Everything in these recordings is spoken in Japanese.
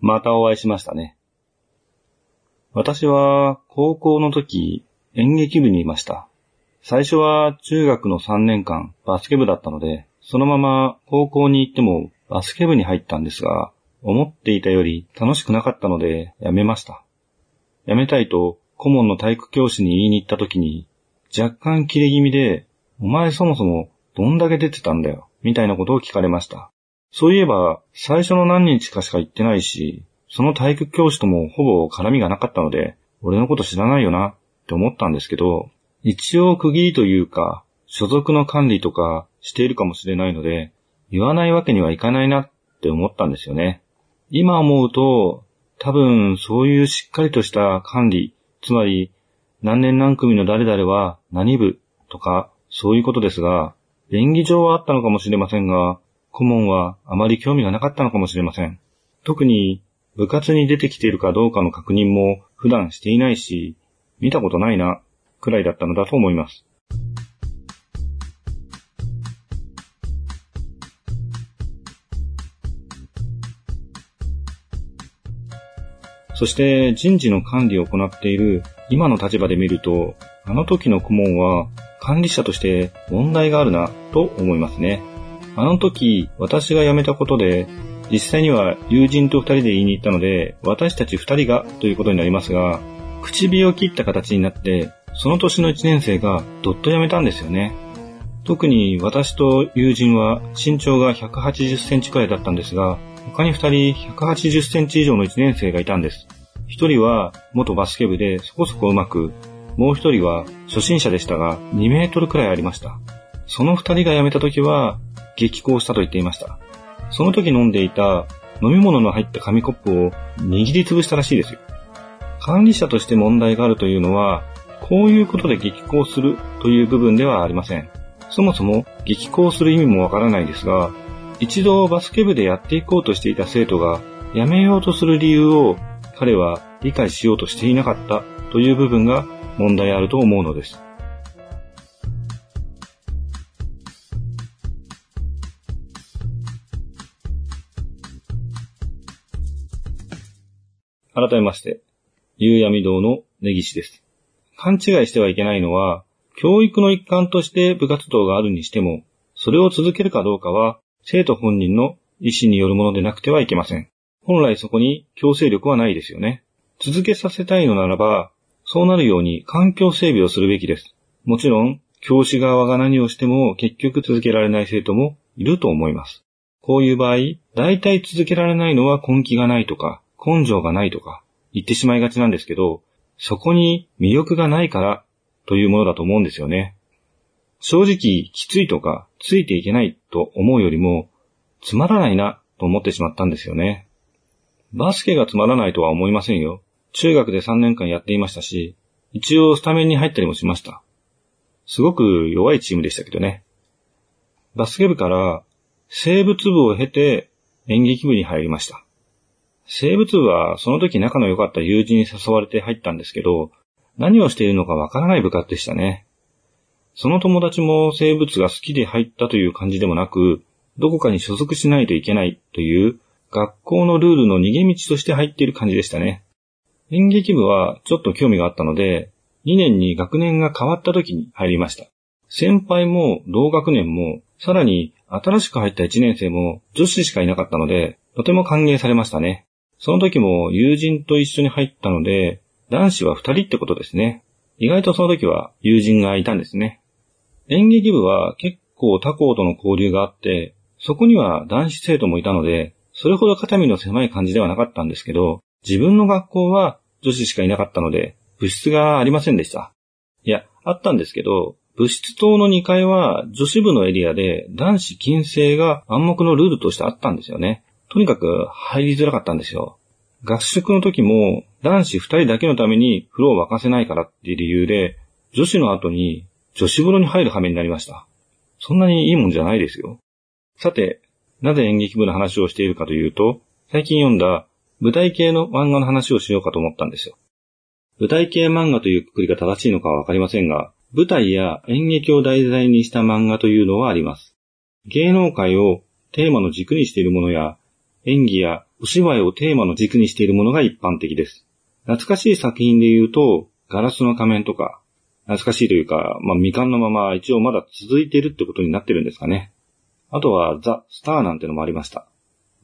またお会いしましたね。私は高校の時演劇部にいました。最初は中学の3年間バスケ部だったので、そのまま高校に行ってもバスケ部に入ったんですが、思っていたより楽しくなかったので辞めました。辞めたいと顧問の体育教師に言いに行った時に、若干切れ気味で、お前そもそもどんだけ出てたんだよ、みたいなことを聞かれました。そういえば、最初の何日かしか行ってないし、その体育教師ともほぼ絡みがなかったので、俺のこと知らないよなって思ったんですけど、一応区切りというか、所属の管理とかしているかもしれないので、言わないわけにはいかないなって思ったんですよね。今思うと、多分そういうしっかりとした管理、つまり何年何組の誰々は何部とかそういうことですが、便宜上はあったのかもしれませんが、顧問はあまり興味がなかったのかもしれません。特に部活に出てきているかどうかの確認も普段していないし、見たことないな、くらいだったのだと思います。そして人事の管理を行っている今の立場で見ると、あの時の顧問は管理者として問題があるなと思いますね。あの時私が辞めたことで実際には友人と二人で言いに行ったので私たち二人がということになりますが口火を切った形になってその年の一年生がどっと辞めたんですよね。特に私と友人は身長が180センチくらいだったんですが他に二人180センチ以上の一年生がいたんです。一人は元バスケ部でそこそこうまく、もう一人は初心者でしたが2メートルくらいありました。その二人が辞めた時は激高したと言っていました。その時飲んでいた飲み物の入った紙コップを握りつぶしたらしいですよ。管理者として問題があるというのは、こういうことで激高するという部分ではありません。そもそも激高する意味もわからないですが、一度バスケ部でやっていこうとしていた生徒が辞めようとする理由を彼は理解しようとしていなかったという部分が問題あると思うのです。改めまして、夕闇堂の根岸です。勘違いしてはいけないのは、教育の一環として部活動があるにしても、それを続けるかどうかは、生徒本人の意思によるものでなくてはいけません。本来そこに強制力はないですよね。続けさせたいのならば、そうなるように環境整備をするべきです。もちろん、教師側が何をしても結局続けられない生徒もいると思います。こういう場合、大体続けられないのは根気がないとか、根性がないとか、言ってしまいがちなんですけど、そこに魅力がないからというものだと思うんですよね。正直、きついとか、ついていけないと思うよりも、つまらないなと思ってしまったんですよね。バスケがつまらないとは思いませんよ。中学で3年間やっていましたし、一応スタメンに入ったりもしました。すごく弱いチームでしたけどね。バスケ部から生物部を経て演劇部に入りました。生物部はその時仲の良かった友人に誘われて入ったんですけど、何をしているのかわからない部活でしたね。その友達も生物が好きで入ったという感じでもなく、どこかに所属しないといけないという学校のルールの逃げ道として入っている感じでしたね。演劇部はちょっと興味があったので、2年に学年が変わった時に入りました。先輩も同学年も、さらに新しく入った1年生も女子しかいなかったので、とても歓迎されましたね。その時も友人と一緒に入ったので、男子は2人ってことですね。意外とその時は友人がいたんですね。演劇部は結構他校との交流があって、そこには男子生徒もいたので、それほど肩身の狭い感じではなかったんですけど、自分の学校は女子しかいなかったので、部室がありませんでした。いや、あったんですけど、物質棟の2階は女子部のエリアで男子禁制が暗黙のルールとしてあったんですよね。とにかく入りづらかったんですよ。合宿の時も男子2人だけのために風呂を沸かせないからっていう理由で、女子の後に女子風呂に入る羽目になりました。そんなにいいもんじゃないですよ。さて、なぜ演劇部の話をしているかというと、最近読んだ舞台系の漫画の話をしようかと思ったんですよ。舞台系漫画というくくりが正しいのかはわかりませんが、舞台や演劇を題材にした漫画というのはあります。芸能界をテーマの軸にしているものや、演技やお芝居をテーマの軸にしているものが一般的です。懐かしい作品で言うと、ガラスの仮面とか、懐かしいというか、まあ未完のまま一応まだ続いているってことになってるんですかね。あとはザ・スターなんてのもありました。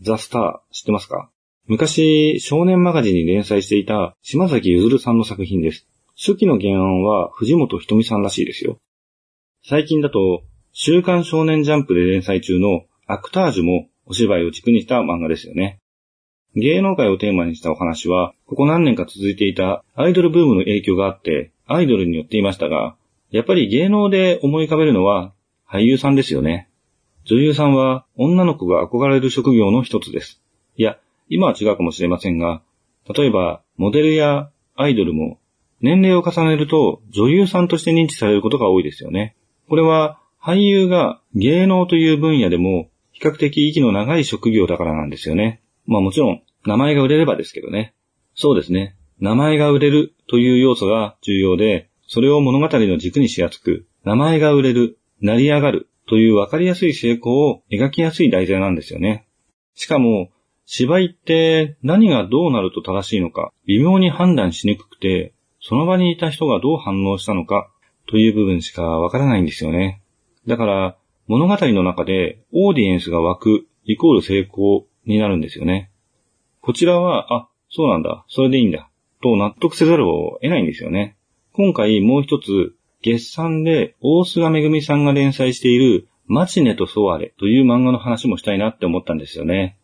ザ・スター知ってますか？昔、少年マガジンに連載していた島崎ゆずるさんの作品です。初期の原案は藤本ひとみさんらしいですよ。最近だと、週刊少年ジャンプで連載中のアクタージュもお芝居を軸にした漫画ですよね。芸能界をテーマにしたお話は、ここ何年か続いていたアイドルブームの影響があって、アイドルによっていましたが、やっぱり芸能で思い浮かべるのは俳優さんですよね。女優さんは女の子が憧れる職業の一つです。いや、今は違うかもしれませんが、例えば、モデルやアイドルも、年齢を重ねると女優さんとして認知されることが多いですよね。これは、俳優が芸能という分野でも、比較的息の長い職業だからなんですよね。まあもちろん、名前が売れればですけどね。そうですね。名前が売れるという要素が重要で、それを物語の軸にしやすく、名前が売れる、成り上がるという分かりやすい成功を描きやすい題材なんですよね。しかも、芝居って何がどうなると正しいのか微妙に判断しにくくて、その場にいた人がどう反応したのかという部分しかわからないんですよね。だから物語の中でオーディエンスが湧くイコール成功になるんですよね。こちらは、あ、そうなんだ、それでいいんだ、と納得せざるを得ないんですよね。今回もう一つ、月産で大菅めぐみさんが連載しているマチネとソワレという漫画の話もしたいなって思ったんですよね。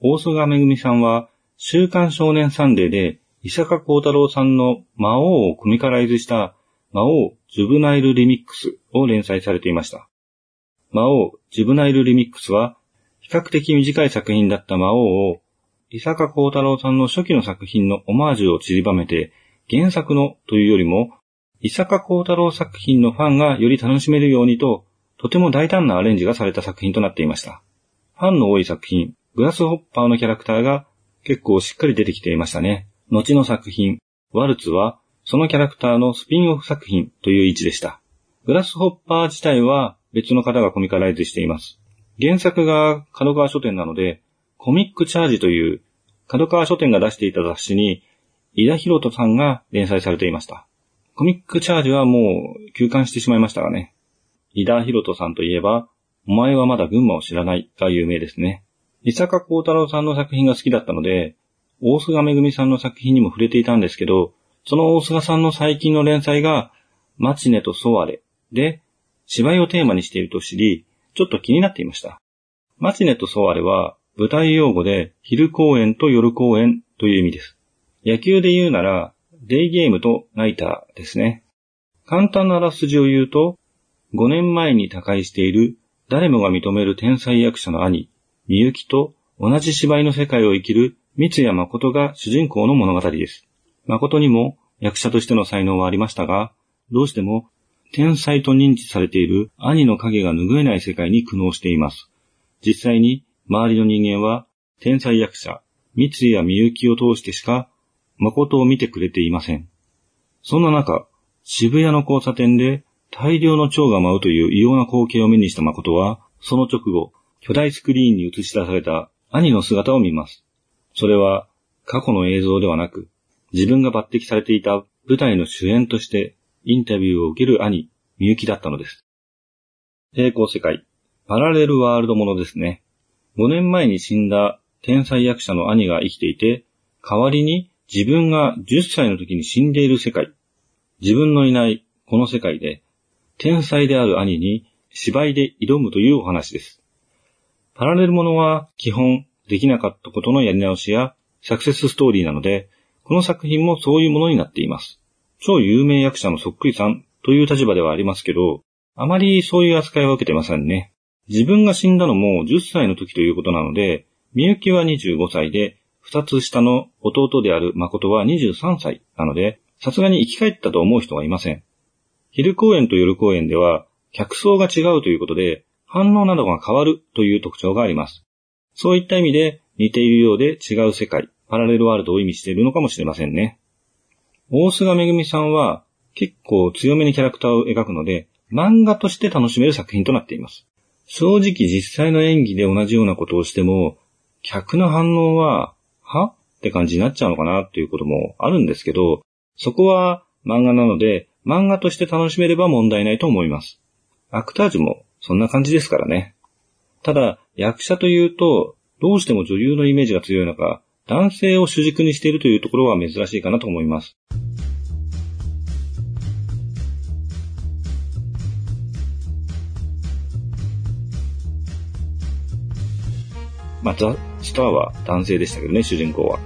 大曽我めぐみさんは、週刊少年サンデーで、伊坂幸太郎さんの魔王をコミカライズした魔王ジュブナイルリミックスを連載されていました。魔王ジブナイルリミックスは、比較的短い作品だった魔王を、伊坂幸太郎さんの初期の作品のオマージュを散りばめて、原作のというよりも、伊坂幸太郎作品のファンがより楽しめるようにと、とても大胆なアレンジがされた作品となっていました。ファンの多い作品、グラスホッパーのキャラクターが結構しっかり出てきていましたね。後の作品、ワルツはそのキャラクターのスピンオフ作品という位置でした。グラスホッパー自体は別の方がコミカライズしています。原作が角川書店なので、コミックチャージという角川書店が出していた雑誌に、井田博人さんが連載されていました。コミックチャージはもう休刊してしまいましたがね。井田博人さんといえば、お前はまだ群馬を知らないが有名ですね。伊坂幸太郎さんの作品が好きだったので、大菅めぐみさんの作品にも触れていたんですけど、その大菅さんの最近の連載が、マチネとソワレで、芝居をテーマにしていると知り、ちょっと気になっていました。マチネとソワレは、舞台用語で昼公演と夜公演という意味です。野球で言うなら、デイゲームとナイターですね。簡単なあらすじを言うと、5年前に他界している誰もが認める天才役者の兄、みゆきと同じ芝居の世界を生きる三谷誠が主人公の物語です。誠にも役者としての才能はありましたが、どうしても天才と認知されている兄の影が拭えない世界に苦悩しています。実際に周りの人間は天才役者、三谷みゆきを通してしか誠を見てくれていません。そんな中、渋谷の交差点で大量の蝶が舞うという異様な光景を目にした誠は、その直後、巨大スクリーンに映し出された兄の姿を見ます。それは過去の映像ではなく、自分が抜擢されていた舞台の主演としてインタビューを受ける兄、みゆきだったのです。平行世界、パラレルワールドものですね。5年前に死んだ天才役者の兄が生きていて、代わりに自分が10歳の時に死んでいる世界。自分のいないこの世界で、天才である兄に芝居で挑むというお話です。パラレルものは基本できなかったことのやり直しやサクセスストーリーなので、この作品もそういうものになっています。超有名役者のそっくりさんという立場ではありますけど、あまりそういう扱いは受けてませんね。自分が死んだのも10歳の時ということなので、みゆきは25歳で、二つ下の弟である誠は23歳なので、さすがに生き返ったと思う人はいません。昼公演と夜公演では、客層が違うということで、反応などが変わるという特徴があります。そういった意味で似ているようで違う世界、パラレルワールドを意味しているのかもしれませんね。大菅めぐみさんは結構強めにキャラクターを描くので、漫画として楽しめる作品となっています。正直実際の演技で同じようなことをしても、客の反応は、は？って感じになっちゃうのかなっていうこともあるんですけど、そこは漫画なので、漫画として楽しめれば問題ないと思います。アクタージュもそんな感じですからね。ただ、役者というと、どうしても女優のイメージが強い中、男性を主軸にしているというところは珍しいかなと思います。まあ、ザ・スターは男性でしたけどね、主人公は。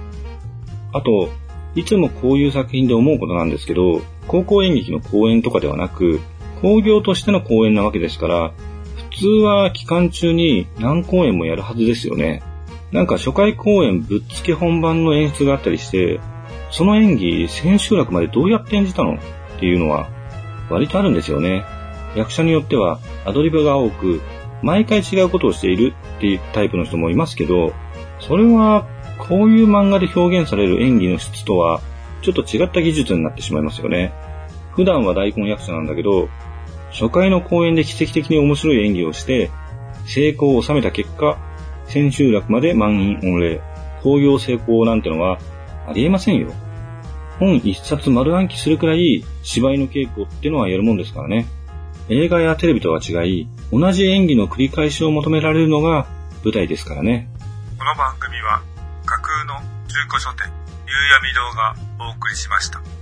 あと、いつもこういう作品で思うことなんですけど、高校演劇の公演とかではなく、工業としての公演なわけですから、普通は期間中に何公演もやるはずですよね。なんか初回公演ぶっつけ本番の演出があったりして、その演技千秋楽までどうやって演じたの？っていうのは割とあるんですよね。役者によってはアドリブが多く、毎回違うことをしているっていうタイプの人もいますけど、それはこういう漫画で表現される演技の質とはちょっと違った技術になってしまいますよね。普段は大根役者なんだけど、初回の公演で奇跡的に面白い演技をして、成功を収めた結果、千秋楽まで満員御礼、興行成功なんてのはありえませんよ。本一冊丸暗記するくらい芝居の稽古ってのはやるもんですからね。映画やテレビとは違い、同じ演技の繰り返しを求められるのが舞台ですからね。この番組は架空の中古書店、夕闇堂がお送りしました。